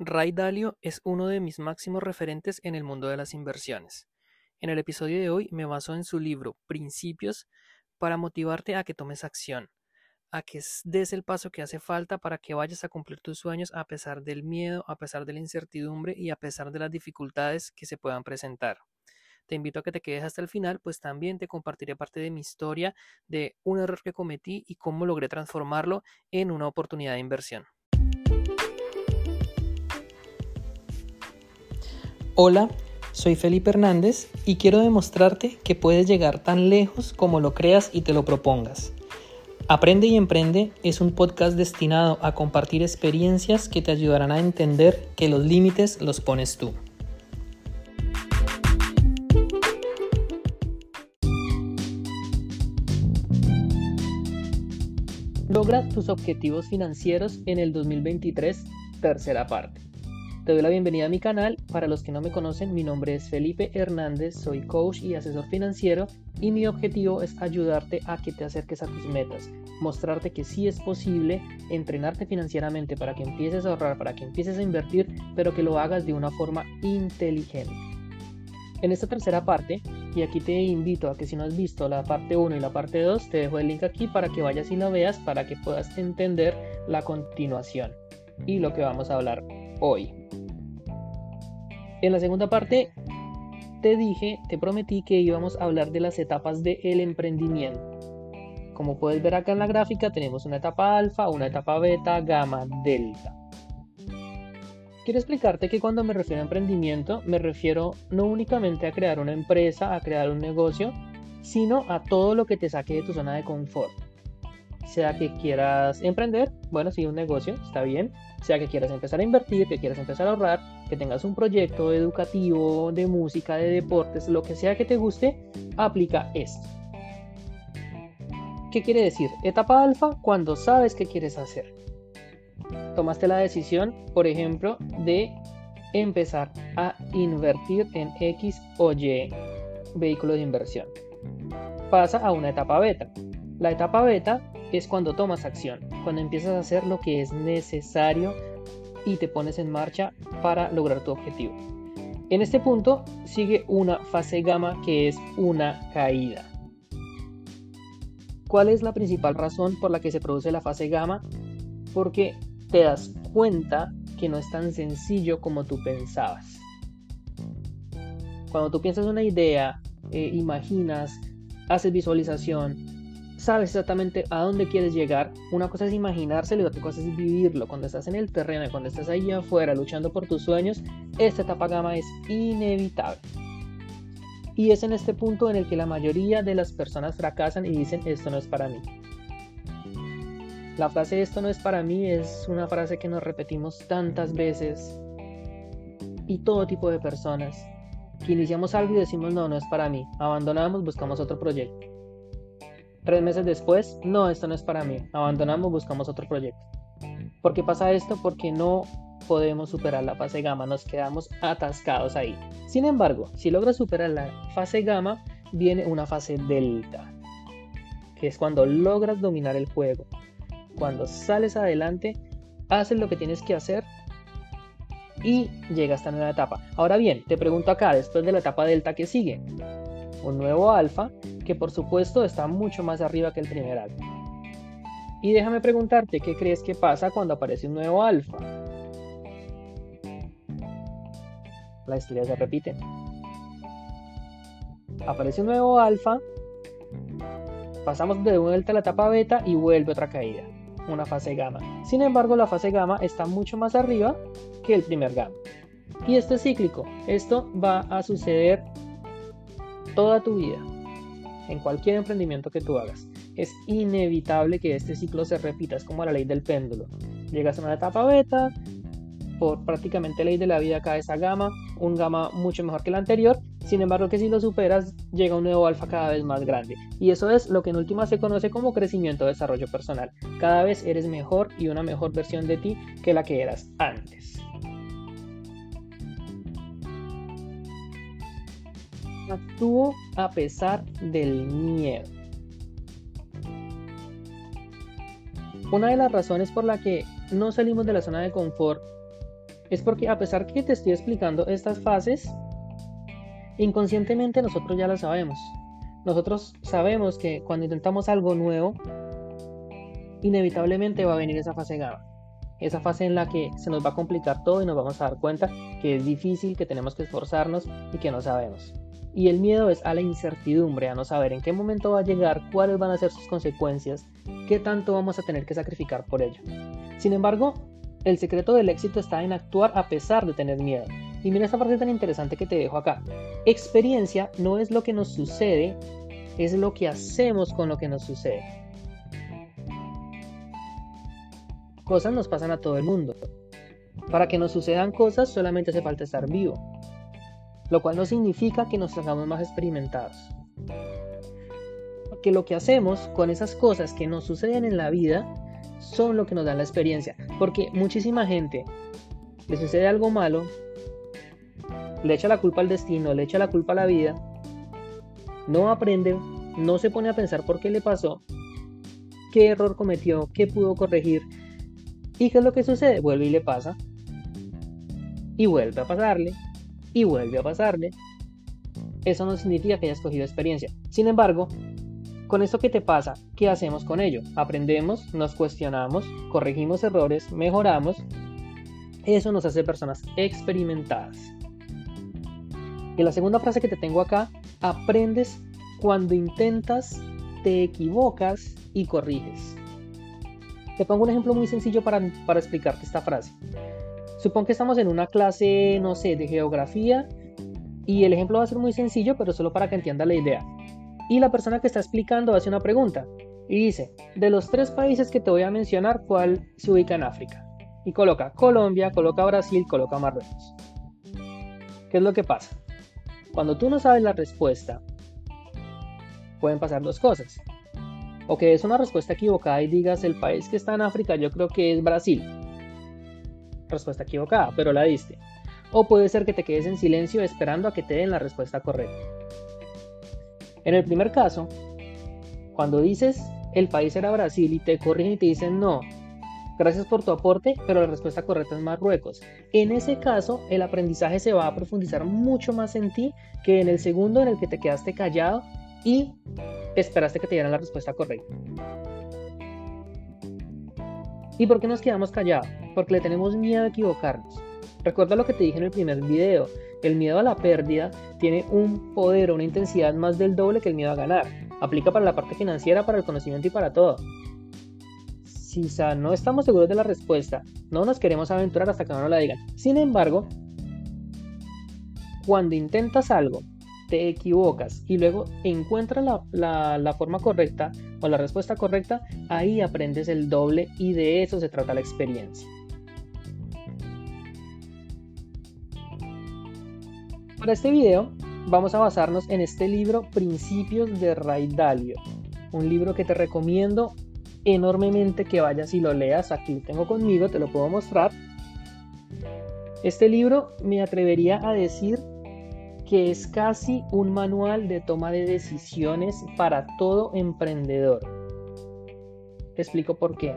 Ray Dalio es uno de mis máximos referentes en el mundo de las inversiones. En el episodio de hoy me baso en su libro Principios para motivarte a que tomes acción, a que des el paso que hace falta para que vayas a cumplir tus sueños a pesar del miedo, a pesar de la incertidumbre y a pesar de las dificultades que se puedan presentar. Te invito a que te quedes hasta el final, pues también te compartiré parte de mi historia de un error que cometí y cómo logré transformarlo en una oportunidad de inversión. Hola, soy Felipe Hernández y quiero demostrarte que puedes llegar tan lejos como lo creas y te lo propongas. Aprende y Emprende es un podcast destinado a compartir experiencias que te ayudarán a entender que los límites los pones tú. Logra tus objetivos financieros en el 2023, tercera parte. Te doy la bienvenida a mi canal. Para los que no me conocen, mi nombre es Felipe Hernández, soy coach y asesor financiero y mi objetivo es ayudarte a que te acerques a tus metas, mostrarte que sí es posible entrenarte financieramente para que empieces a ahorrar, para que empieces a invertir, pero que lo hagas de una forma inteligente. En esta tercera parte, y aquí te invito a que si no has visto la parte 1 y la parte 2, te dejo el link aquí para que vayas y lo veas para que puedas entender la continuación y lo que vamos a hablar hoy. En la segunda parte te dije, te prometí que íbamos a hablar de las etapas del emprendimiento. Como puedes ver acá en la gráfica, tenemos una etapa alfa, una etapa beta, gamma, delta. Quiero explicarte que cuando me refiero a emprendimiento, me refiero no únicamente a crear una empresa, a crear un negocio, sino a todo lo que te saque de tu zona de confort sea que quieras emprender, bueno, sí, un negocio, está bien, sea que quieras empezar a invertir, que quieras empezar a ahorrar, que tengas un proyecto educativo, de música, de deportes, lo que sea que te guste, aplica esto. ¿Qué quiere decir? Etapa alfa cuando sabes qué quieres hacer. Tomaste la decisión, por ejemplo, de empezar a invertir en X o Y vehículo de inversión. Pasa a una etapa beta. La etapa beta es cuando tomas acción, cuando empiezas a hacer lo que es necesario y te pones en marcha para lograr tu objetivo. En este punto sigue una fase gamma que es una caída. ¿Cuál es la principal razón por la que se produce la fase gamma? Porque te das cuenta que no es tan sencillo como tú pensabas. Cuando tú piensas una idea, eh, imaginas, haces visualización, sabes exactamente a dónde quieres llegar. Una cosa es imaginárselo y otra cosa es vivirlo. Cuando estás en el terreno, cuando estás ahí afuera luchando por tus sueños, esta etapa gama es inevitable. Y es en este punto en el que la mayoría de las personas fracasan y dicen esto no es para mí. La frase esto no es para mí es una frase que nos repetimos tantas veces y todo tipo de personas. Que iniciamos algo y decimos no, no es para mí. Abandonamos, buscamos otro proyecto. Tres meses después, no, esto no es para mí. Abandonamos, buscamos otro proyecto. ¿Por qué pasa esto? Porque no podemos superar la fase gamma, nos quedamos atascados ahí. Sin embargo, si logras superar la fase gamma, viene una fase delta, que es cuando logras dominar el juego. Cuando sales adelante, haces lo que tienes que hacer y llegas a esta nueva etapa. Ahora bien, te pregunto acá, después de la etapa delta, ¿qué sigue? Un nuevo alfa que por supuesto está mucho más arriba que el primer alfa. Y déjame preguntarte, ¿qué crees que pasa cuando aparece un nuevo alfa? La historia se repite. Aparece un nuevo alfa, pasamos de vuelta a la etapa beta y vuelve otra caída, una fase gamma. Sin embargo, la fase gamma está mucho más arriba que el primer gamma. Y esto es cíclico. Esto va a suceder toda tu vida en cualquier emprendimiento que tú hagas. Es inevitable que este ciclo se repita, es como la ley del péndulo. Llegas a una etapa beta, por prácticamente ley de la vida cae esa gama, un gama mucho mejor que el anterior, sin embargo que si lo superas llega un nuevo alfa cada vez más grande. Y eso es lo que en última se conoce como crecimiento o desarrollo personal. Cada vez eres mejor y una mejor versión de ti que la que eras antes. Actúo a pesar del miedo. Una de las razones por la que no salimos de la zona de confort Es porque a pesar que te estoy explicando estas fases, inconscientemente nosotros ya las sabemos. Nosotros sabemos que cuando intentamos algo nuevo, inevitablemente va a venir esa fase gamma. Esa fase en la que se nos va a complicar todo y nos vamos a dar cuenta que es difícil, que tenemos que esforzarnos y que no sabemos. Y el miedo es a la incertidumbre, a no saber en qué momento va a llegar, cuáles van a ser sus consecuencias, qué tanto vamos a tener que sacrificar por ello. Sin embargo, el secreto del éxito está en actuar a pesar de tener miedo. Y mira esta parte tan interesante que te dejo acá. Experiencia no es lo que nos sucede, es lo que hacemos con lo que nos sucede. Cosas nos pasan a todo el mundo. Para que nos sucedan cosas solamente hace falta estar vivo lo cual no significa que nos hagamos más experimentados. Que lo que hacemos con esas cosas que nos suceden en la vida son lo que nos da la experiencia. Porque muchísima gente le sucede algo malo, le echa la culpa al destino, le echa la culpa a la vida, no aprende, no se pone a pensar por qué le pasó, qué error cometió, qué pudo corregir. ¿Y qué es lo que sucede? Vuelve y le pasa. Y vuelve a pasarle y vuelve a pasarle, eso no significa que hayas cogido experiencia. Sin embargo, con esto que te pasa, ¿qué hacemos con ello? Aprendemos, nos cuestionamos, corregimos errores, mejoramos. Eso nos hace personas experimentadas. Y la segunda frase que te tengo acá, aprendes cuando intentas, te equivocas y corriges. Te pongo un ejemplo muy sencillo para, para explicarte esta frase. Supón que estamos en una clase, no sé, de geografía y el ejemplo va a ser muy sencillo, pero solo para que entienda la idea. Y la persona que está explicando hace una pregunta y dice, de los tres países que te voy a mencionar, ¿cuál se ubica en África? Y coloca Colombia, coloca Brasil, coloca Marruecos. ¿Qué es lo que pasa? Cuando tú no sabes la respuesta, pueden pasar dos cosas. O que es una respuesta equivocada y digas el país que está en África, yo creo que es Brasil respuesta equivocada, pero la diste. O puede ser que te quedes en silencio esperando a que te den la respuesta correcta. En el primer caso, cuando dices el país era Brasil y te corrigen y te dicen no, gracias por tu aporte, pero la respuesta correcta es Marruecos. En ese caso, el aprendizaje se va a profundizar mucho más en ti que en el segundo en el que te quedaste callado y esperaste que te dieran la respuesta correcta. ¿Y por qué nos quedamos callados? Porque le tenemos miedo a equivocarnos. Recuerda lo que te dije en el primer video. El miedo a la pérdida tiene un poder una intensidad más del doble que el miedo a ganar. Aplica para la parte financiera, para el conocimiento y para todo. Si no estamos seguros de la respuesta, no nos queremos aventurar hasta que no nos la digan. Sin embargo, cuando intentas algo te equivocas y luego encuentras la, forma correcta o la respuesta correcta, ahí aprendes el doble y de eso se trata la experiencia. Para este video vamos a basarnos en este libro Principios de Ray Dalio, un libro que te recomiendo enormemente que vayas y lo leas. Aquí lo tengo conmigo, te lo puedo mostrar. Este libro me atrevería a decir que es casi un manual de toma de decisiones para todo emprendedor. Te explico por qué.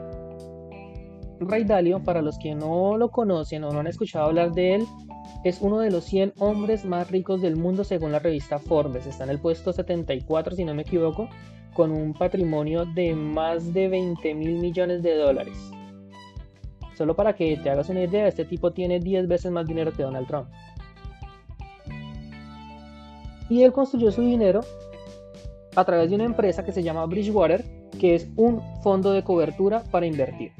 Ray Dalio, para los que no lo conocen o no han escuchado hablar de él, es uno de los 100 hombres más ricos del mundo según la revista Forbes. Está en el puesto 74, si no me equivoco, con un patrimonio de más de 20 mil millones de dólares. Solo para que te hagas una idea, este tipo tiene 10 veces más dinero que Donald Trump y él construyó su dinero a través de una empresa que se llama Bridgewater, que es un fondo de cobertura para invertir.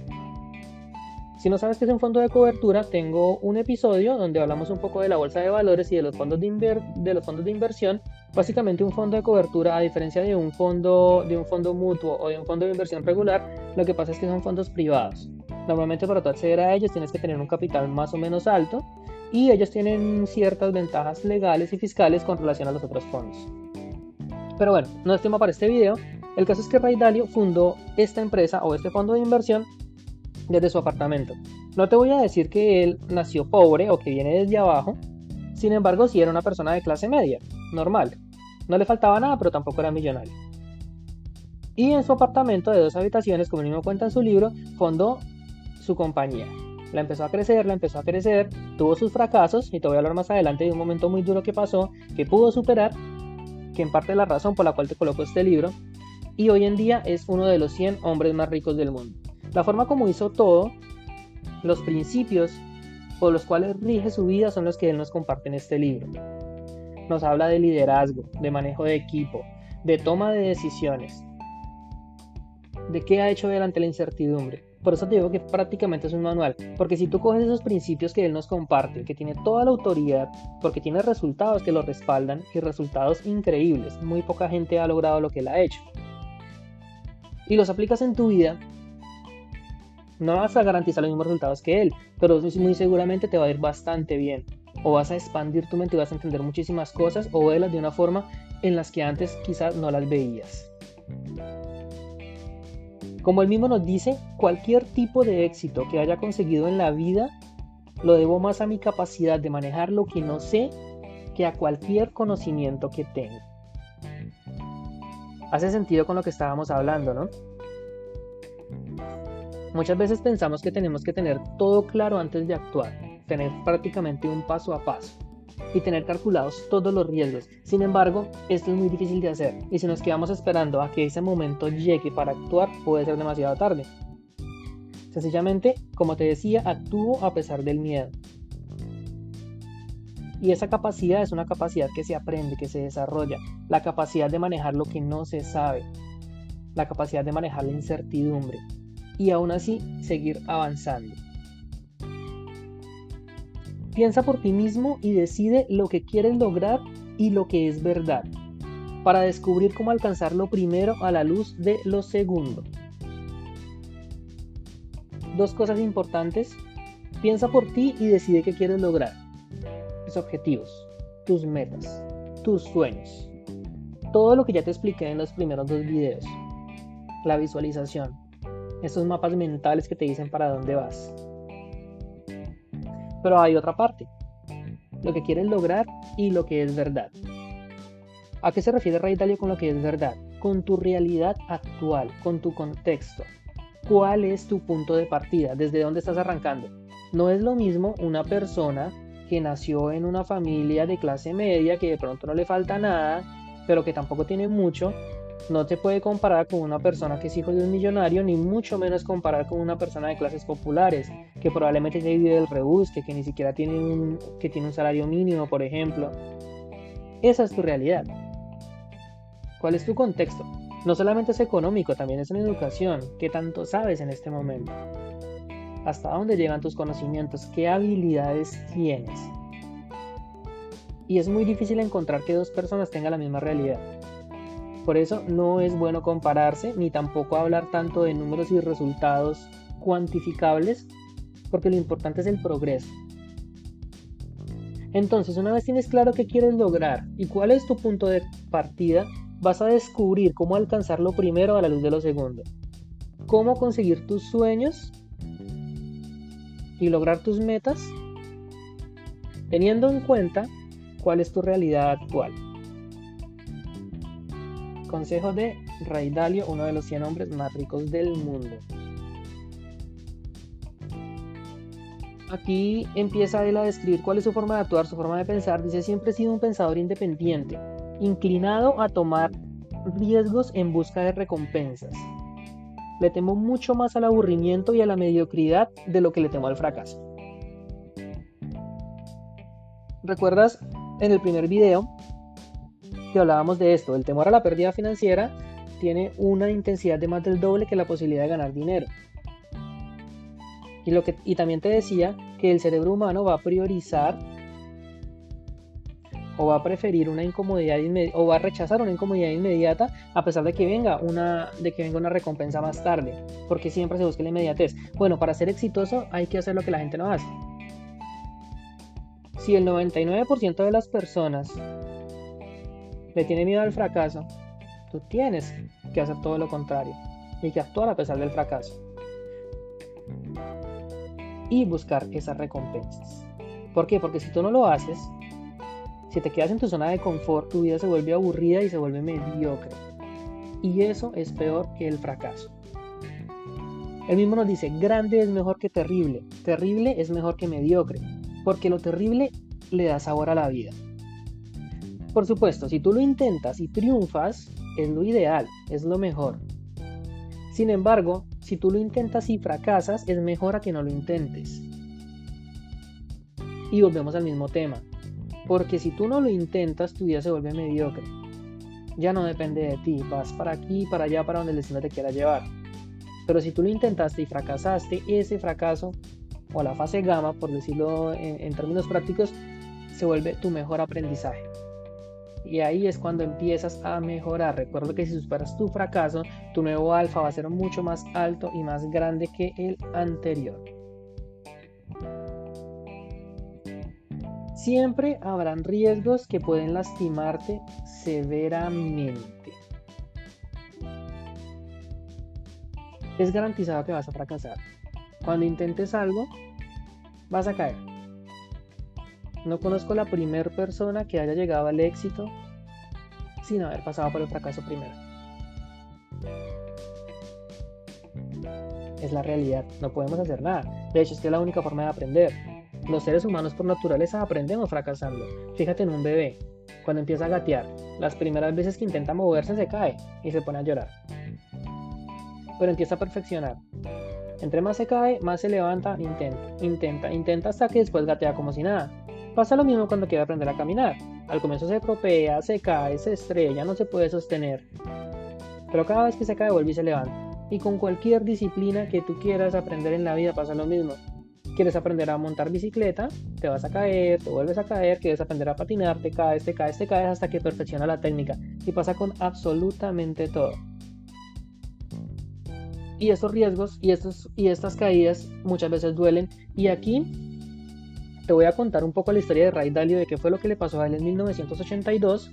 Si no sabes qué es un fondo de cobertura, tengo un episodio donde hablamos un poco de la bolsa de valores y de los fondos de, de los fondos de inversión. Básicamente un fondo de cobertura, a diferencia de un fondo de un fondo mutuo o de un fondo de inversión regular, lo que pasa es que son fondos privados. Normalmente para acceder a ellos tienes que tener un capital más o menos alto y ellos tienen ciertas ventajas legales y fiscales con relación a los otros fondos. Pero bueno, no es tema para este video. El caso es que Ray Dalio fundó esta empresa o este fondo de inversión desde su apartamento. No te voy a decir que él nació pobre o que viene desde abajo, sin embargo sí era una persona de clase media, normal. No le faltaba nada, pero tampoco era millonario. Y en su apartamento de dos habitaciones, como mismo cuenta en su libro, fundó su compañía. La empezó a crecer, la empezó a crecer, tuvo sus fracasos, y te voy a hablar más adelante de un momento muy duro que pasó, que pudo superar, que en parte es la razón por la cual te coloco este libro, y hoy en día es uno de los 100 hombres más ricos del mundo. La forma como hizo todo, los principios por los cuales rige su vida son los que él nos comparte en este libro. Nos habla de liderazgo, de manejo de equipo, de toma de decisiones, de qué ha hecho delante la incertidumbre. Por eso te digo que prácticamente es un manual, porque si tú coges esos principios que él nos comparte, que tiene toda la autoridad, porque tiene resultados que lo respaldan y resultados increíbles, muy poca gente ha logrado lo que él ha hecho, y los aplicas en tu vida, no vas a garantizar los mismos resultados que él, pero muy seguramente te va a ir bastante bien. O vas a expandir tu mente y vas a entender muchísimas cosas o verlas de una forma en las que antes quizás no las veías. Como él mismo nos dice, cualquier tipo de éxito que haya conseguido en la vida lo debo más a mi capacidad de manejar lo que no sé que a cualquier conocimiento que tenga. Hace sentido con lo que estábamos hablando, ¿no? Muchas veces pensamos que tenemos que tener todo claro antes de actuar, tener prácticamente un paso a paso y tener calculados todos los riesgos. Sin embargo, esto es muy difícil de hacer y si nos quedamos esperando a que ese momento llegue para actuar puede ser demasiado tarde. Sencillamente, como te decía, actúo a pesar del miedo. Y esa capacidad es una capacidad que se aprende, que se desarrolla. La capacidad de manejar lo que no se sabe. La capacidad de manejar la incertidumbre. Y aún así seguir avanzando. Piensa por ti mismo y decide lo que quieres lograr y lo que es verdad. Para descubrir cómo alcanzar lo primero a la luz de lo segundo. Dos cosas importantes. Piensa por ti y decide qué quieres lograr objetivos, tus metas, tus sueños. Todo lo que ya te expliqué en los primeros dos videos. La visualización. Esos mapas mentales que te dicen para dónde vas. Pero hay otra parte. Lo que quieres lograr y lo que es verdad. ¿A qué se refiere Ray Dalio con lo que es verdad? Con tu realidad actual, con tu contexto. ¿Cuál es tu punto de partida? ¿Desde dónde estás arrancando? No es lo mismo una persona que nació en una familia de clase media, que de pronto no le falta nada, pero que tampoco tiene mucho, no te puede comparar con una persona que es hijo de un millonario, ni mucho menos comparar con una persona de clases populares, que probablemente vive del rebusque, que ni siquiera tiene un, que tiene un salario mínimo, por ejemplo. Esa es tu realidad. ¿Cuál es tu contexto? No solamente es económico, también es en educación. ¿Qué tanto sabes en este momento? hasta dónde llegan tus conocimientos, qué habilidades tienes. Y es muy difícil encontrar que dos personas tengan la misma realidad. Por eso no es bueno compararse ni tampoco hablar tanto de números y resultados cuantificables, porque lo importante es el progreso. Entonces, una vez tienes claro qué quieres lograr y cuál es tu punto de partida, vas a descubrir cómo alcanzarlo primero a la luz de lo segundo. Cómo conseguir tus sueños y lograr tus metas teniendo en cuenta cuál es tu realidad actual. Consejo de Ray Dalio, uno de los 100 hombres más ricos del mundo. Aquí empieza él a describir cuál es su forma de actuar, su forma de pensar. Dice, siempre he sido un pensador independiente, inclinado a tomar riesgos en busca de recompensas. Le temo mucho más al aburrimiento y a la mediocridad de lo que le temo al fracaso. ¿Recuerdas en el primer video que hablábamos de esto? El temor a la pérdida financiera tiene una intensidad de más del doble que la posibilidad de ganar dinero. Y, lo que, y también te decía que el cerebro humano va a priorizar o va a preferir una incomodidad o va a rechazar una incomodidad inmediata a pesar de que venga una de que venga una recompensa más tarde, porque siempre se busca la inmediatez. Bueno, para ser exitoso hay que hacer lo que la gente no hace. Si el 99% de las personas le tiene miedo al fracaso, tú tienes que hacer todo lo contrario y que actuar a pesar del fracaso. Y buscar esas recompensas. ¿Por qué? Porque si tú no lo haces, si te quedas en tu zona de confort, tu vida se vuelve aburrida y se vuelve mediocre. Y eso es peor que el fracaso. Él mismo nos dice, grande es mejor que terrible, terrible es mejor que mediocre, porque lo terrible le da sabor a la vida. Por supuesto, si tú lo intentas y triunfas, es lo ideal, es lo mejor. Sin embargo, si tú lo intentas y fracasas, es mejor a que no lo intentes. Y volvemos al mismo tema. Porque si tú no lo intentas, tu vida se vuelve mediocre. Ya no depende de ti, vas para aquí, para allá, para donde el destino te quiera llevar. Pero si tú lo intentaste y fracasaste, ese fracaso, o la fase gamma, por decirlo en, términos prácticos, se vuelve tu mejor aprendizaje. Y ahí es cuando empiezas a mejorar. Recuerda que si superas tu fracaso, tu nuevo alfa va a ser mucho más alto y más grande que el anterior. Siempre habrán riesgos que pueden lastimarte severamente. Es garantizado que vas a fracasar. Cuando intentes algo, vas a caer. No conozco la primera persona que haya llegado al éxito sin haber pasado por el fracaso primero. Es la realidad, no podemos hacer nada. De hecho, es que es la única forma de aprender. Los seres humanos por naturaleza aprendemos fracasando. Fíjate en un bebé, cuando empieza a gatear, las primeras veces que intenta moverse se cae y se pone a llorar. Pero empieza a perfeccionar. Entre más se cae, más se levanta, intenta, intenta, intenta hasta que después gatea como si nada. Pasa lo mismo cuando quiere aprender a caminar. Al comienzo se propea, se cae, se estrella, no se puede sostener. Pero cada vez que se cae vuelve y se levanta. Y con cualquier disciplina que tú quieras aprender en la vida pasa lo mismo quieres aprender a montar bicicleta, te vas a caer, te vuelves a caer, quieres aprender a patinar, te caes, te caes, te caes hasta que perfecciona la técnica. Y pasa con absolutamente todo. Y estos riesgos y, estos, y estas caídas muchas veces duelen. Y aquí te voy a contar un poco la historia de Ray Dalio, de qué fue lo que le pasó a él en 1982.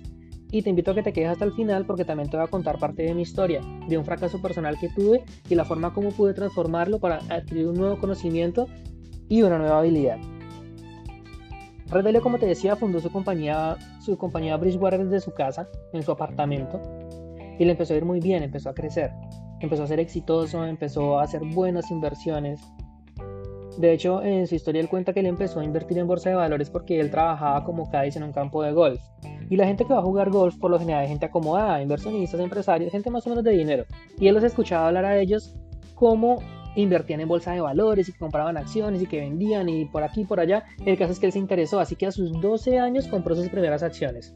Y te invito a que te quedes hasta el final porque también te voy a contar parte de mi historia, de un fracaso personal que tuve y la forma como pude transformarlo para adquirir un nuevo conocimiento y una nueva habilidad. Red como te decía, fundó su compañía, su compañía Bridgewater desde su casa, en su apartamento, y le empezó a ir muy bien, empezó a crecer, empezó a ser exitoso, empezó a hacer buenas inversiones. De hecho, en su historia él cuenta que él empezó a invertir en bolsa de valores porque él trabajaba como Cádiz en un campo de golf. Y la gente que va a jugar golf por lo general es gente acomodada, inversionistas, empresarios, gente más o menos de dinero. Y él los escuchaba hablar a ellos como invertían en bolsa de valores y que compraban acciones y que vendían y por aquí y por allá. El caso es que él se interesó, así que a sus 12 años compró sus primeras acciones.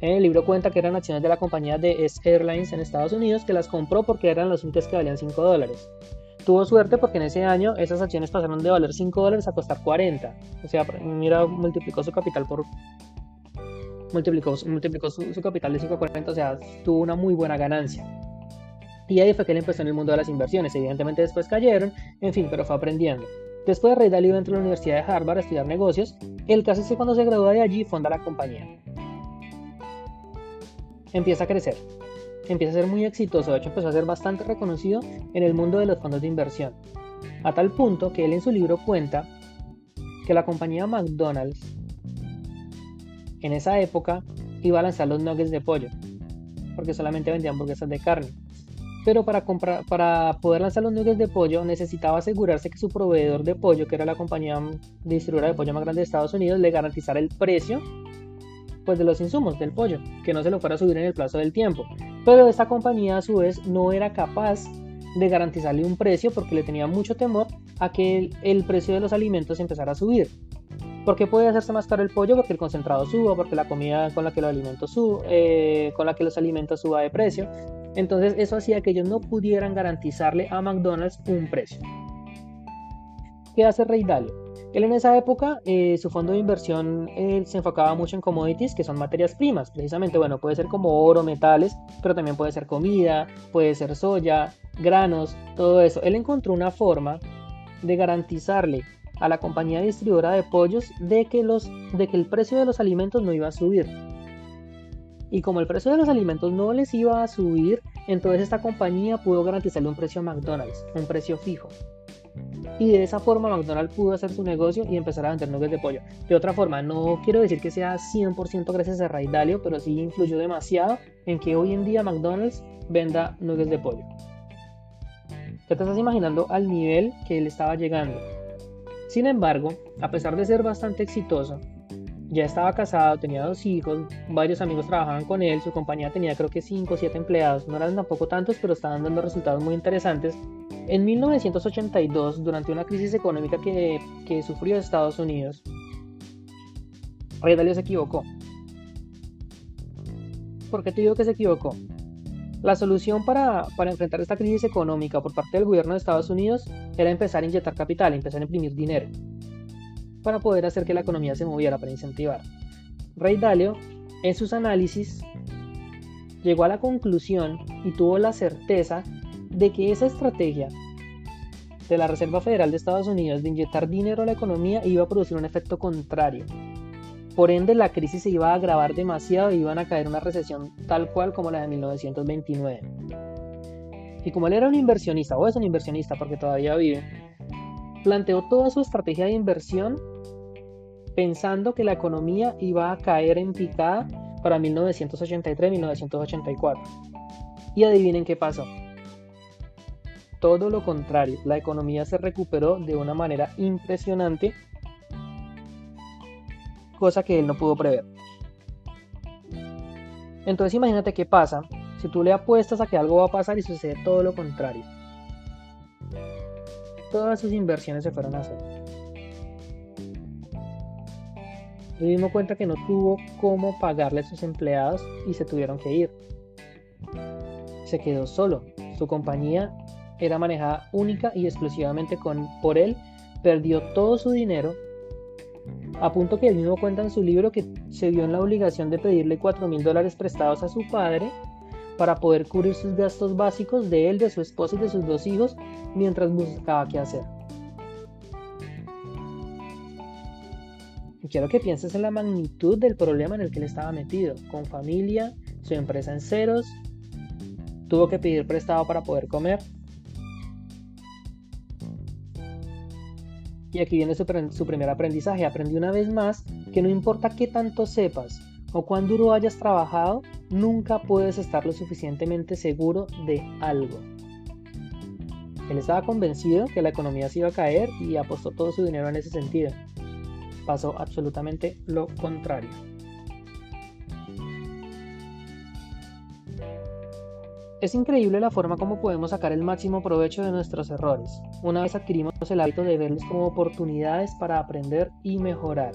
El libro cuenta que eran acciones de la compañía de S Airlines en Estados Unidos que las compró porque eran los únicos que valían 5 dólares. Tuvo suerte porque en ese año esas acciones pasaron de valer 5 dólares a costar 40. O sea, mira, multiplicó su capital por... Multiplicó, multiplicó su, capital de 5 a 40, o sea, tuvo una muy buena ganancia. Y ahí fue que él empezó en el mundo de las inversiones. Evidentemente después cayeron, en fin, pero fue aprendiendo. Después Ray Dalio entró a la Universidad de Harvard a estudiar negocios. El caso es que cuando se gradúa de allí fonda la compañía. Empieza a crecer. Empieza a ser muy exitoso. De hecho empezó a ser bastante reconocido en el mundo de los fondos de inversión. A tal punto que él en su libro cuenta que la compañía McDonald's en esa época iba a lanzar los nuggets de pollo. Porque solamente vendían hamburguesas de carne pero para, comprar, para poder lanzar los nuggets de pollo necesitaba asegurarse que su proveedor de pollo, que era la compañía distribuidora de pollo más grande de Estados Unidos, le garantizara el precio pues, de los insumos del pollo, que no se lo fuera a subir en el plazo del tiempo. Pero esta compañía a su vez no era capaz de garantizarle un precio porque le tenía mucho temor a que el, precio de los alimentos empezara a subir. ¿Por qué puede hacerse más caro el pollo? Porque el concentrado suba, porque la comida con la que los alimentos eh, suba de precio. Entonces eso hacía que ellos no pudieran garantizarle a McDonald's un precio. ¿Qué hace Rey Dalio? Él en esa época, eh, su fondo de inversión se enfocaba mucho en commodities, que son materias primas. Precisamente, bueno, puede ser como oro, metales, pero también puede ser comida, puede ser soya, granos, todo eso. Él encontró una forma de garantizarle a la compañía distribuidora de pollos de que, los, de que el precio de los alimentos no iba a subir. Y como el precio de los alimentos no les iba a subir, entonces esta compañía pudo garantizarle un precio a McDonald's, un precio fijo. Y de esa forma McDonald's pudo hacer su negocio y empezar a vender nuggets de pollo. De otra forma, no quiero decir que sea 100% gracias a Ray Dalio, pero sí influyó demasiado en que hoy en día McDonald's venda nuggets de pollo. Ya te estás imaginando al nivel que él estaba llegando. Sin embargo, a pesar de ser bastante exitoso, ya estaba casado, tenía dos hijos, varios amigos trabajaban con él, su compañía tenía creo que 5 o 7 empleados, no eran tampoco tantos, pero estaban dando resultados muy interesantes. En 1982, durante una crisis económica que, que sufrió Estados Unidos, Ray Dalio se equivocó. ¿Por qué te digo que se equivocó? La solución para, para, enfrentar esta crisis económica por parte del gobierno de Estados Unidos era empezar a inyectar capital, empezar a imprimir dinero para poder hacer que la economía se moviera, para incentivar. Ray Dalio, en sus análisis, llegó a la conclusión y tuvo la certeza de que esa estrategia de la Reserva Federal de Estados Unidos de inyectar dinero a la economía iba a producir un efecto contrario. Por ende, la crisis se iba a agravar demasiado y iban a caer una recesión tal cual como la de 1929. Y como él era un inversionista, o es un inversionista porque todavía vive, planteó toda su estrategia de inversión pensando que la economía iba a caer en picada para 1983-1984. Y adivinen qué pasó. Todo lo contrario, la economía se recuperó de una manera impresionante, cosa que él no pudo prever. Entonces imagínate qué pasa si tú le apuestas a que algo va a pasar y sucede todo lo contrario. Todas sus inversiones se fueron a hacer. Se dio cuenta que no tuvo cómo pagarle a sus empleados y se tuvieron que ir. Se quedó solo. Su compañía era manejada única y exclusivamente con, por él. Perdió todo su dinero. A punto que él mismo cuenta en su libro que se vio en la obligación de pedirle 4 mil dólares prestados a su padre para poder cubrir sus gastos básicos de él, de su esposa y de sus dos hijos mientras buscaba qué hacer. Quiero que pienses en la magnitud del problema en el que él estaba metido, con familia, su empresa en ceros, tuvo que pedir prestado para poder comer. Y aquí viene su, primer aprendizaje. Aprendí una vez más que no importa qué tanto sepas o cuán duro hayas trabajado, nunca puedes estar lo suficientemente seguro de algo. Él estaba convencido que la economía se iba a caer y apostó todo su dinero en ese sentido pasó absolutamente lo contrario. Es increíble la forma como podemos sacar el máximo provecho de nuestros errores, una vez adquirimos el hábito de verlos como oportunidades para aprender y mejorar.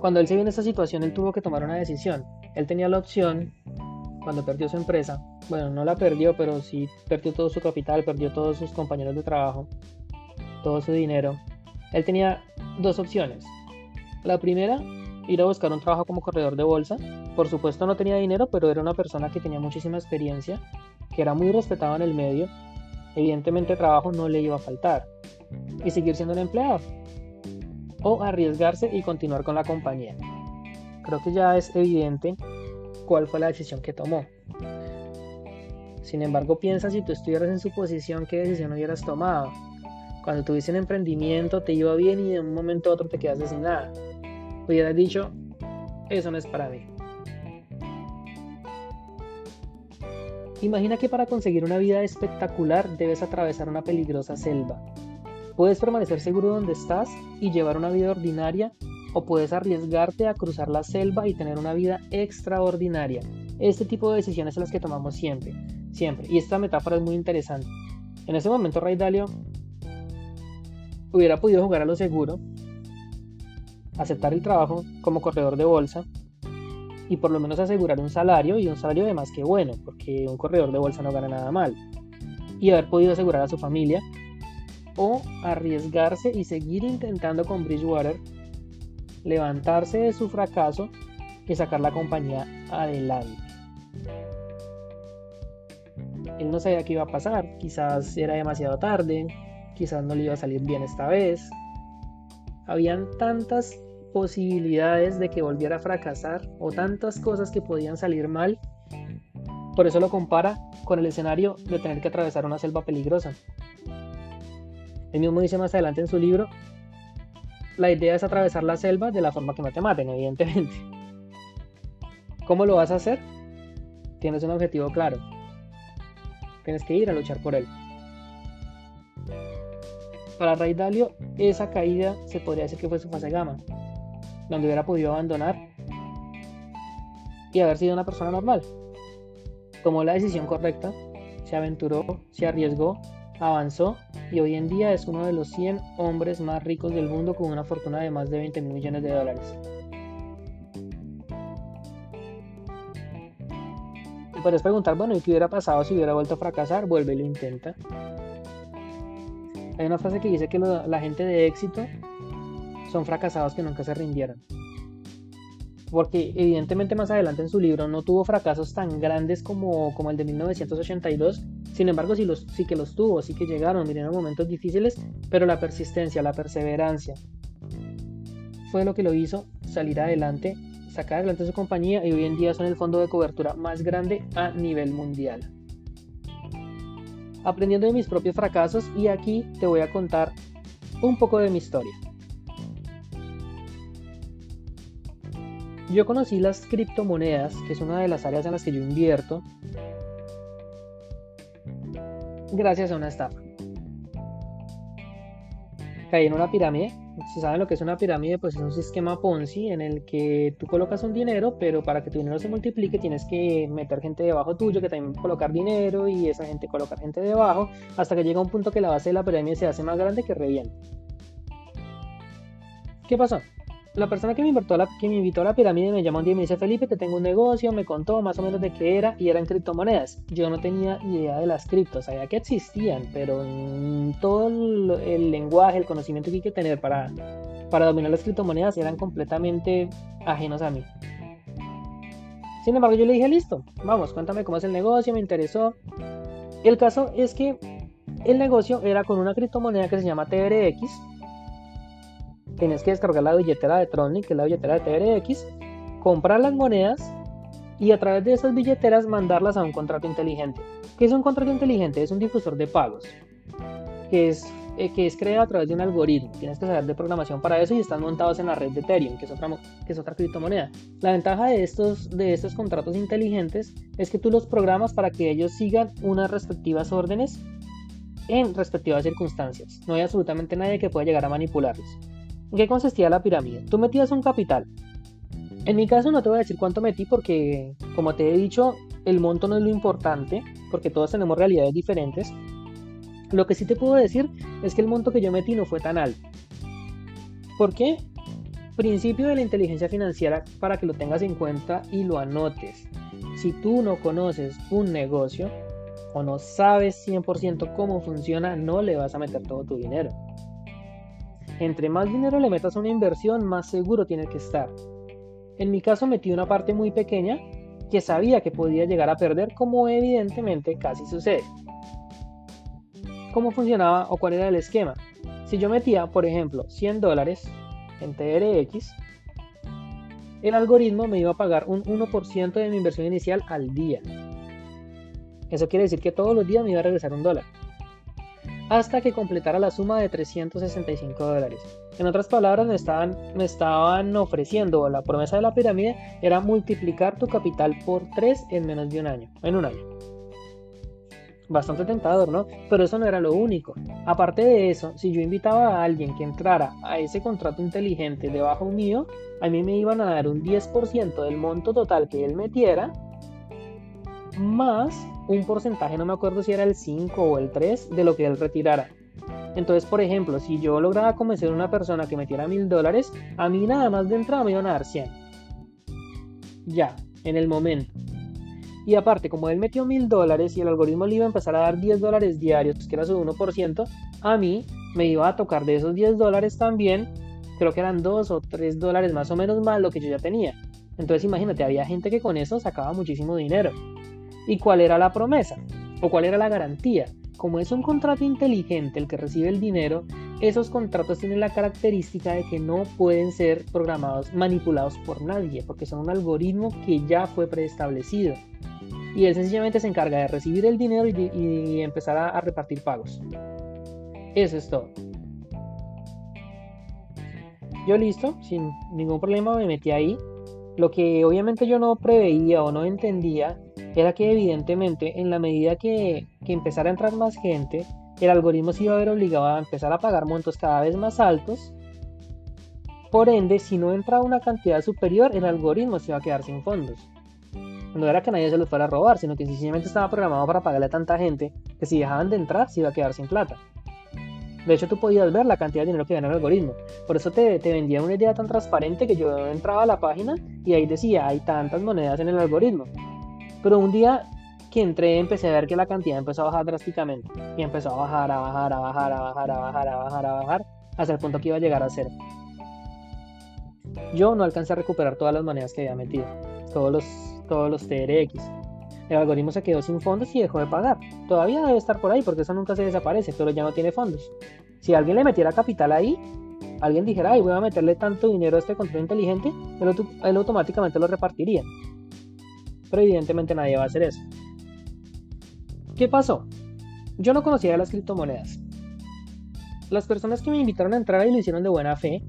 Cuando él se vio en esta situación, él tuvo que tomar una decisión. Él tenía la opción, cuando perdió su empresa, bueno, no la perdió, pero sí perdió todo su capital, perdió todos sus compañeros de trabajo, todo su dinero, él tenía dos opciones. La primera, ir a buscar un trabajo como corredor de bolsa. Por supuesto no tenía dinero, pero era una persona que tenía muchísima experiencia, que era muy respetado en el medio. Evidentemente trabajo no le iba a faltar. Y seguir siendo un empleado. O arriesgarse y continuar con la compañía. Creo que ya es evidente cuál fue la decisión que tomó. Sin embargo, piensa si tú estuvieras en su posición, qué decisión hubieras tomado cuando tuviste un emprendimiento te iba bien y de un momento a otro te quedaste sin nada. Hubieras dicho, eso no es para mí. Imagina que para conseguir una vida espectacular debes atravesar una peligrosa selva. Puedes permanecer seguro donde estás y llevar una vida ordinaria o puedes arriesgarte a cruzar la selva y tener una vida extraordinaria. Este tipo de decisiones son las que tomamos siempre, siempre. Y esta metáfora es muy interesante. En ese momento Ray Dalio hubiera podido jugar a lo seguro, aceptar el trabajo como corredor de bolsa y por lo menos asegurar un salario y un salario de más que bueno, porque un corredor de bolsa no gana nada mal, y haber podido asegurar a su familia o arriesgarse y seguir intentando con Bridgewater levantarse de su fracaso y sacar la compañía adelante. Él no sabía qué iba a pasar, quizás era demasiado tarde, quizás no le iba a salir bien esta vez. Habían tantas posibilidades de que volviera a fracasar o tantas cosas que podían salir mal. Por eso lo compara con el escenario de tener que atravesar una selva peligrosa. Él mismo dice más adelante en su libro, la idea es atravesar la selva de la forma que no te maten, evidentemente. ¿Cómo lo vas a hacer? Tienes un objetivo claro. tienes que ir a luchar por él. Para Ray Dalio, esa caída se podría decir que fue su fase gamma, donde hubiera podido abandonar y haber sido una persona normal. Tomó la decisión correcta, se aventuró, se arriesgó, avanzó y hoy en día es uno de los 100 hombres más ricos del mundo con una fortuna de más de 20 mil millones de dólares. Puedes preguntar, bueno, ¿y qué hubiera pasado si hubiera vuelto a fracasar? Vuelve y lo intenta. Hay una frase que dice que la gente de éxito son fracasados que nunca se rindieron porque evidentemente más adelante en su libro no tuvo fracasos tan grandes como, como el de 1982, sin embargo sí, los, sí que los tuvo, sí que llegaron, vinieron momentos difíciles, pero la persistencia, la perseverancia fue lo que lo hizo salir adelante, sacar adelante su compañía y hoy en día son el fondo de cobertura más grande a nivel mundial. Aprendiendo de mis propios fracasos y aquí te voy a contar un poco de mi historia. Yo conocí las criptomonedas, que es una de las áreas en las que yo invierto, gracias a una estafa. Caí en una pirámide. Si saben lo que es una pirámide, pues es un sistema Ponzi en el que tú colocas un dinero, pero para que tu dinero se multiplique tienes que meter gente debajo tuyo que también colocar dinero y esa gente colocar gente debajo, hasta que llega un punto que la base de la pirámide se hace más grande que revienta. ¿Qué pasó? La persona que me, invitó a la, me pirámide me llamó un día y me dice, Felipe, te tengo un negocio, me contó más o menos de qué era y eran criptomonedas. Yo no tenía idea de las criptos, sabía que existían, pero todo el, lenguaje, el conocimiento que hay que tener para, para dominar las criptomonedas eran completamente ajenos a mí. Sin embargo, yo le dije, listo, vamos, cuéntame cómo es el negocio, me interesó. El caso es que el negocio era con una criptomoneda que se llama TRX, tienes que descargar la billetera de Tronic, que es la billetera de TRX, comprar las monedas y a través de esas billeteras mandarlas a un contrato inteligente. ¿Qué es un contrato inteligente? Es un difusor de pagos que es, eh, que es creado a través de un algoritmo. Tienes que saber de programación para eso y están montados en la red de Ethereum, que es otra, que es otra criptomoneda. La ventaja de estos, de estos contratos inteligentes es que tú los programas para que ellos sigan unas respectivas órdenes en respectivas circunstancias. No hay absolutamente nadie que pueda llegar a manipularlos. ¿En qué consistía la pirámide? Tú metías un capital. En mi caso no te voy a decir cuánto metí porque, como te he dicho, el monto no es lo importante, porque todos tenemos realidades diferentes. Lo que sí te puedo decir es que el monto que yo metí no fue tan alto. ¿Por qué? Principio de la inteligencia financiera para que lo tengas en cuenta y lo anotes. Si tú no conoces un negocio o no sabes 100% cómo funciona, no le vas a meter todo tu dinero. Entre más dinero le metas a una inversión, más seguro tiene que estar. En mi caso metí una parte muy pequeña que sabía que podía llegar a perder, como evidentemente casi sucede. ¿Cómo funcionaba o cuál era el esquema? Si yo metía, por ejemplo, 100 dólares en TRX, el algoritmo me iba a pagar un 1% de mi inversión inicial al día. Eso quiere decir que todos los días me iba a regresar un dólar hasta que completara la suma de 365 dólares. En otras palabras, me estaban, me estaban ofreciendo, la promesa de la pirámide era multiplicar tu capital por 3 en menos de un año, en un año. Bastante tentador, ¿no? Pero eso no era lo único. Aparte de eso, si yo invitaba a alguien que entrara a ese contrato inteligente debajo mío, a mí me iban a dar un 10% del monto total que él metiera, más un porcentaje, no me acuerdo si era el 5 o el 3 de lo que él retirara. Entonces, por ejemplo, si yo lograba convencer a una persona que metiera mil dólares, a mí nada más de entrada me iban a dar 100. Ya, en el momento. Y aparte, como él metió mil dólares y el algoritmo le iba a empezar a dar 10 dólares diarios, que era su 1%, a mí me iba a tocar de esos 10 dólares también, creo que eran 2 o 3 dólares más o menos más lo que yo ya tenía. Entonces imagínate, había gente que con eso sacaba muchísimo dinero. ¿Y cuál era la promesa? ¿O cuál era la garantía? Como es un contrato inteligente el que recibe el dinero, esos contratos tienen la característica de que no pueden ser programados, manipulados por nadie, porque son un algoritmo que ya fue preestablecido. Y él sencillamente se encarga de recibir el dinero y, empezar a repartir pagos. Eso es todo. Yo listo, sin ningún problema me metí ahí. Lo que obviamente yo no preveía o no entendía era que evidentemente en la medida que, que empezara a entrar más gente, el algoritmo se iba a ver obligado a empezar a pagar montos cada vez más altos. Por ende, si no entraba una cantidad superior, el algoritmo se iba a quedar sin fondos. No era que nadie se los fuera a robar, sino que sencillamente estaba programado para pagarle a tanta gente que si dejaban de entrar se iba a quedar sin plata. De hecho, tú podías ver la cantidad de dinero que ganaba el algoritmo. Por eso te, te vendía una idea tan transparente que yo entraba a la página y ahí decía, hay tantas monedas en el algoritmo. Pero un día que entré empecé a ver que la cantidad empezó a bajar drásticamente. Y empezó a bajar, a bajar, a bajar, a bajar, a bajar, a bajar, a bajar, hasta el punto que iba a llegar a cero. Yo no alcancé a recuperar todas las monedas que había metido, todos los, todos los TRX. El algoritmo se quedó sin fondos y dejó de pagar. Todavía debe estar por ahí porque eso nunca se desaparece, pero ya no tiene fondos. Si alguien le metiera capital ahí, alguien dijera, ay, voy a meterle tanto dinero a este control inteligente, él automáticamente lo repartiría. Pero evidentemente nadie va a hacer eso. ¿Qué pasó? Yo no conocía las criptomonedas. Las personas que me invitaron a entrar ahí lo hicieron de buena fe.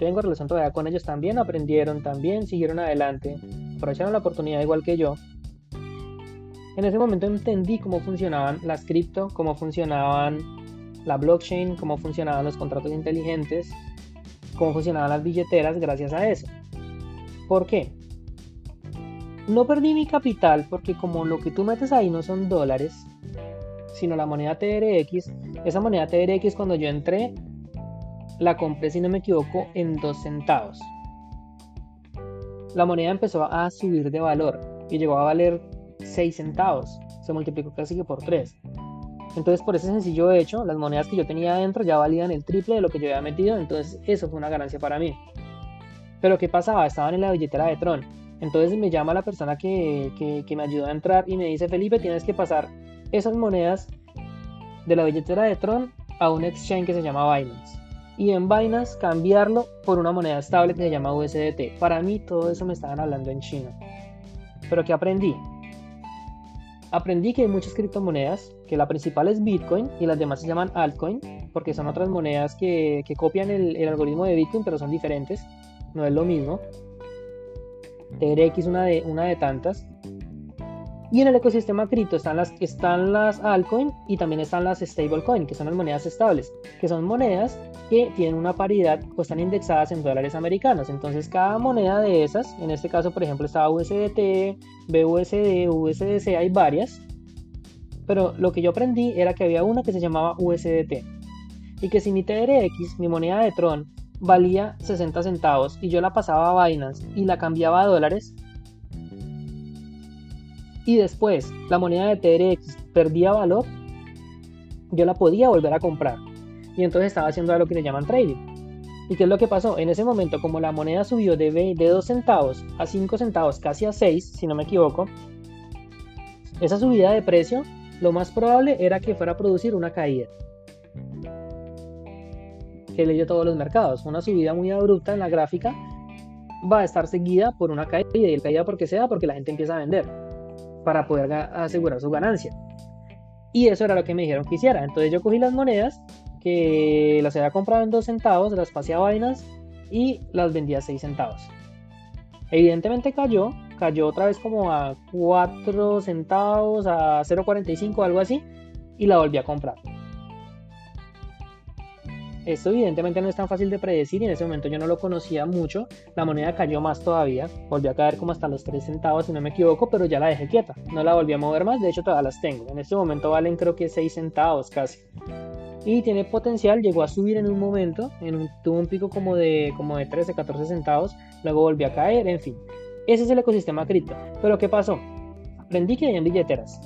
Tengo relación todavía con ellos también, aprendieron también, siguieron adelante, aprovecharon la oportunidad igual que yo. En ese momento entendí cómo funcionaban las cripto, cómo funcionaban la blockchain, cómo funcionaban los contratos inteligentes, cómo funcionaban las billeteras gracias a eso. ¿Por qué? No perdí mi capital porque como lo que tú metes ahí no son dólares, sino la moneda TRX, esa moneda TRX cuando yo entré la compré si no me equivoco en 2 centavos. La moneda empezó a subir de valor y llegó a valer 6 centavos. Se multiplicó casi que por 3. Entonces, por ese sencillo hecho, las monedas que yo tenía adentro ya valían el triple de lo que yo había metido. Entonces, eso fue una ganancia para mí. Pero, ¿qué pasaba? Estaban en la billetera de Tron. Entonces me llama la persona que, me ayudó a entrar y me dice, Felipe, tienes que pasar esas monedas de la billetera de Tron a un exchange que se llama Binance. Y en Binance cambiarlo por una moneda estable que se llama USDT. Para mí todo eso me estaban hablando en chino. Pero ¿qué aprendí? Aprendí que hay muchas criptomonedas, que la principal es Bitcoin y las demás se llaman altcoin, porque son otras monedas que, copian el, el algoritmo de Bitcoin, pero son diferentes, no es lo mismo. TRX una de, una de tantas. Y en el ecosistema cripto están las, están las altcoin y también están las stablecoin, que son las monedas estables, que son monedas que tienen una paridad o están indexadas en dólares americanos. Entonces cada moneda de esas, en este caso por ejemplo estaba USDT, BUSD, USDC, hay varias. Pero lo que yo aprendí era que había una que se llamaba USDT. Y que si mi TRX, mi moneda de Tron, valía 60 centavos y yo la pasaba a Binance y la cambiaba a dólares, y después la moneda de TRX perdía valor, yo la podía volver a comprar. Y entonces estaba haciendo algo que le llaman trading. ¿Y qué es lo que pasó? En ese momento, como la moneda subió de, de 2 centavos a 5 centavos, casi a 6, si no me equivoco, esa subida de precio, lo más probable era que fuera a producir una caída que leyó todos los mercados. Una subida muy abrupta en la gráfica va a estar seguida por una caída y el caída porque sea porque la gente empieza a vender para poder asegurar su ganancia. Y eso era lo que me dijeron que hiciera. Entonces yo cogí las monedas que las había comprado en 2 centavos, las pasé a vainas y las vendí a 6 centavos. Evidentemente cayó, cayó otra vez como a 4 centavos, a 0.45, algo así, y la volví a comprar. Esto evidentemente no es tan fácil de predecir y en ese momento yo no lo conocía mucho. La moneda cayó más todavía, volvió a caer como hasta los 3 centavos si no me equivoco, pero ya la dejé quieta. No la volví a mover más, de hecho todavía las tengo. En este momento valen creo que 6 centavos casi. Y tiene potencial, llegó a subir en un momento, en tuvo un pico como de, como de 13, 14 centavos, luego volvió a caer, en fin. Ese es el ecosistema cripto. Pero ¿qué pasó? Aprendí que hay en billeteras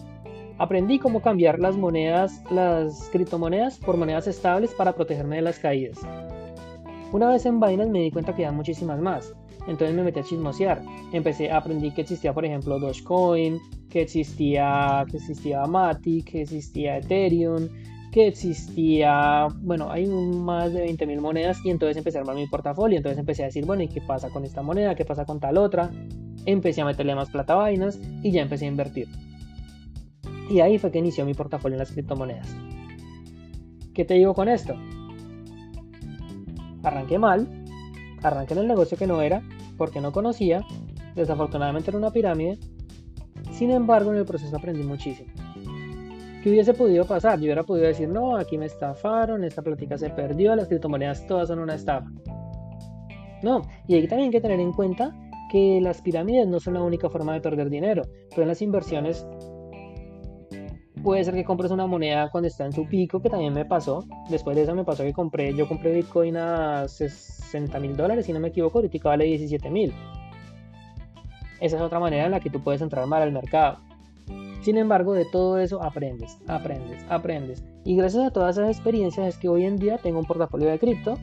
Aprendí cómo cambiar las monedas, las criptomonedas por monedas estables para protegerme de las caídas. Una vez en Binance me di cuenta que había muchísimas más. Entonces me metí a chismosear. Empecé, aprendí que existía, por ejemplo, Dogecoin, que existía, que existía Matic, que existía Ethereum, que existía, bueno, hay más de 20.000 monedas y entonces empecé a armar mi portafolio. Entonces empecé a decir, bueno, ¿y qué pasa con esta moneda? ¿Qué pasa con tal otra? Empecé a meterle más plata a Binance y ya empecé a invertir. Y ahí fue que inició mi portafolio en las criptomonedas. ¿Qué te digo con esto? Arranqué mal, arranqué en el negocio que no era, porque no conocía, desafortunadamente era una pirámide. Sin embargo, en el proceso aprendí muchísimo. ¿Qué hubiese podido pasar? Yo hubiera podido decir, no, aquí me estafaron, esta plática se perdió, las criptomonedas todas son una estafa. No, y hay también que tener en cuenta que las pirámides no son la única forma de perder dinero, pero en las inversiones puede ser que compres una moneda cuando está en su pico, que también me pasó. Después de eso me pasó que compré, yo compré Bitcoin a 60 mil dólares, si no me equivoco, ahorita vale 17 mil. Esa es otra manera en la que tú puedes entrar mal al mercado. Sin embargo, de todo eso aprendes, aprendes, aprendes. Y gracias a todas esas experiencias es que hoy en día tengo un portafolio de cripto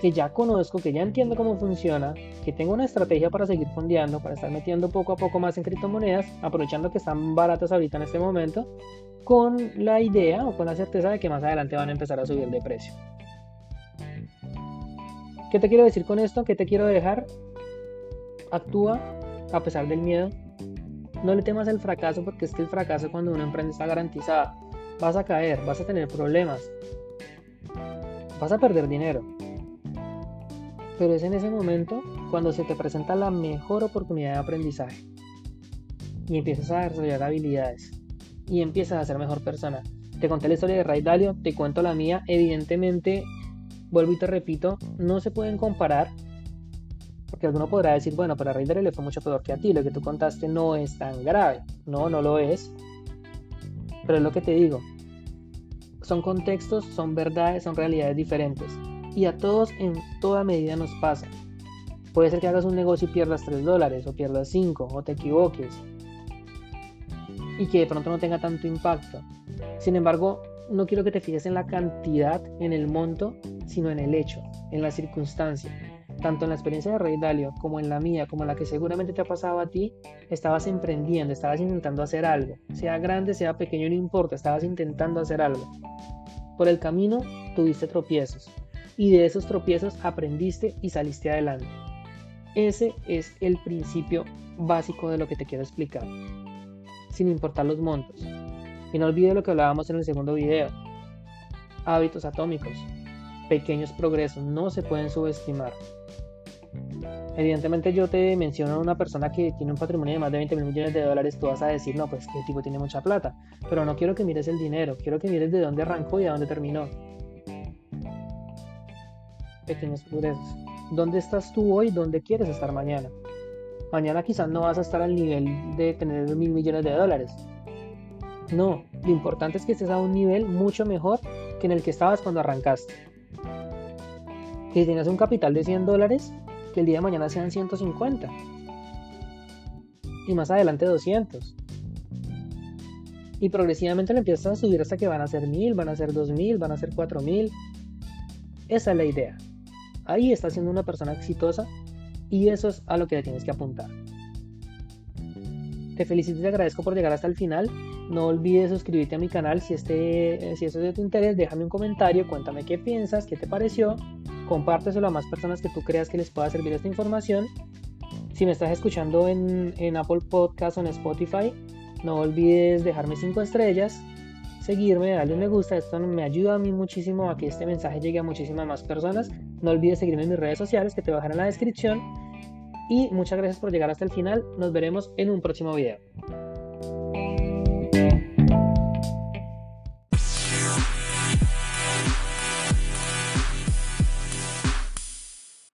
que ya conozco, que ya entiendo cómo funciona, que tengo una estrategia para seguir fondeando, para estar metiendo poco a poco más en criptomonedas, aprovechando que están baratas ahorita en este momento, con la idea o con la certeza de que más adelante van a empezar a subir de precio. ¿Qué te quiero decir con esto? ¿Qué te quiero dejar? Actúa a pesar del miedo. No le temas el fracaso porque es que el fracaso cuando uno emprende está garantizado. Vas a caer, vas a tener problemas, vas a perder dinero, pero es en ese momento cuando se te presenta la mejor oportunidad de aprendizaje y empiezas a desarrollar habilidades y empiezas a ser mejor persona. Te conté la historia de Ray Dalio, te cuento la mía. Evidentemente, vuelvo y te repito, no se pueden comparar porque alguno podrá decir, bueno, pero a Ray Dalio le fue mucho peor que a ti, lo que tú contaste no es tan grave. No, no lo es. Pero es lo que te digo. Son contextos, son verdades, son realidades diferentes y a todos en toda medida nos pasa. Puede ser que hagas un negocio y pierdas 3 dólares o pierdas 5 o te equivoques y que de pronto no tenga tanto impacto. Sin embargo, no quiero que te fijes en la cantidad, en el monto, sino en el hecho, en la circunstancia. Tanto en la experiencia de Rey Dalio como en la mía, como en la que seguramente te ha pasado a ti, estabas emprendiendo, estabas intentando hacer algo. Sea grande, sea pequeño, no importa, estabas intentando hacer algo. Por el camino tuviste tropiezos, y de esos tropiezos aprendiste y saliste adelante. Ese es el principio básico de lo que te quiero explicar, sin importar los montos. Y no olvides lo que hablábamos en el segundo video. Hábitos atómicos. Pequeños progresos no se pueden subestimar. Evidentemente yo te menciono a una persona que tiene un patrimonio de más de 20 mil millones de dólares, tú vas a decir, no, pues que tipo tiene mucha plata. Pero no quiero que mires el dinero, quiero que mires de dónde arrancó y a dónde terminó pequeños progresos. ¿Dónde estás tú hoy? ¿Dónde quieres estar mañana? Mañana quizás no vas a estar al nivel de tener mil millones de dólares. No, lo importante es que estés a un nivel mucho mejor que en el que estabas cuando arrancaste. Que si tenías un capital de 100 dólares, que el día de mañana sean 150. Y más adelante 200. Y progresivamente lo empiezas a subir hasta que van a ser 1000, van a ser 2000, van a ser 4000. Esa es la idea. Ahí estás siendo una persona exitosa y eso es a lo que le tienes que apuntar. Te felicito y te agradezco por llegar hasta el final. No olvides suscribirte a mi canal si, este, si eso es de tu interés. Déjame un comentario, cuéntame qué piensas, qué te pareció. Compárteselo a más personas que tú creas que les pueda servir esta información. Si me estás escuchando en, en Apple Podcast o en Spotify, no olvides dejarme 5 estrellas seguirme, darle un me gusta, esto me ayuda a mí muchísimo a que este mensaje llegue a muchísimas más personas. No olvides seguirme en mis redes sociales que te voy a dejar en la descripción. Y muchas gracias por llegar hasta el final. Nos veremos en un próximo video.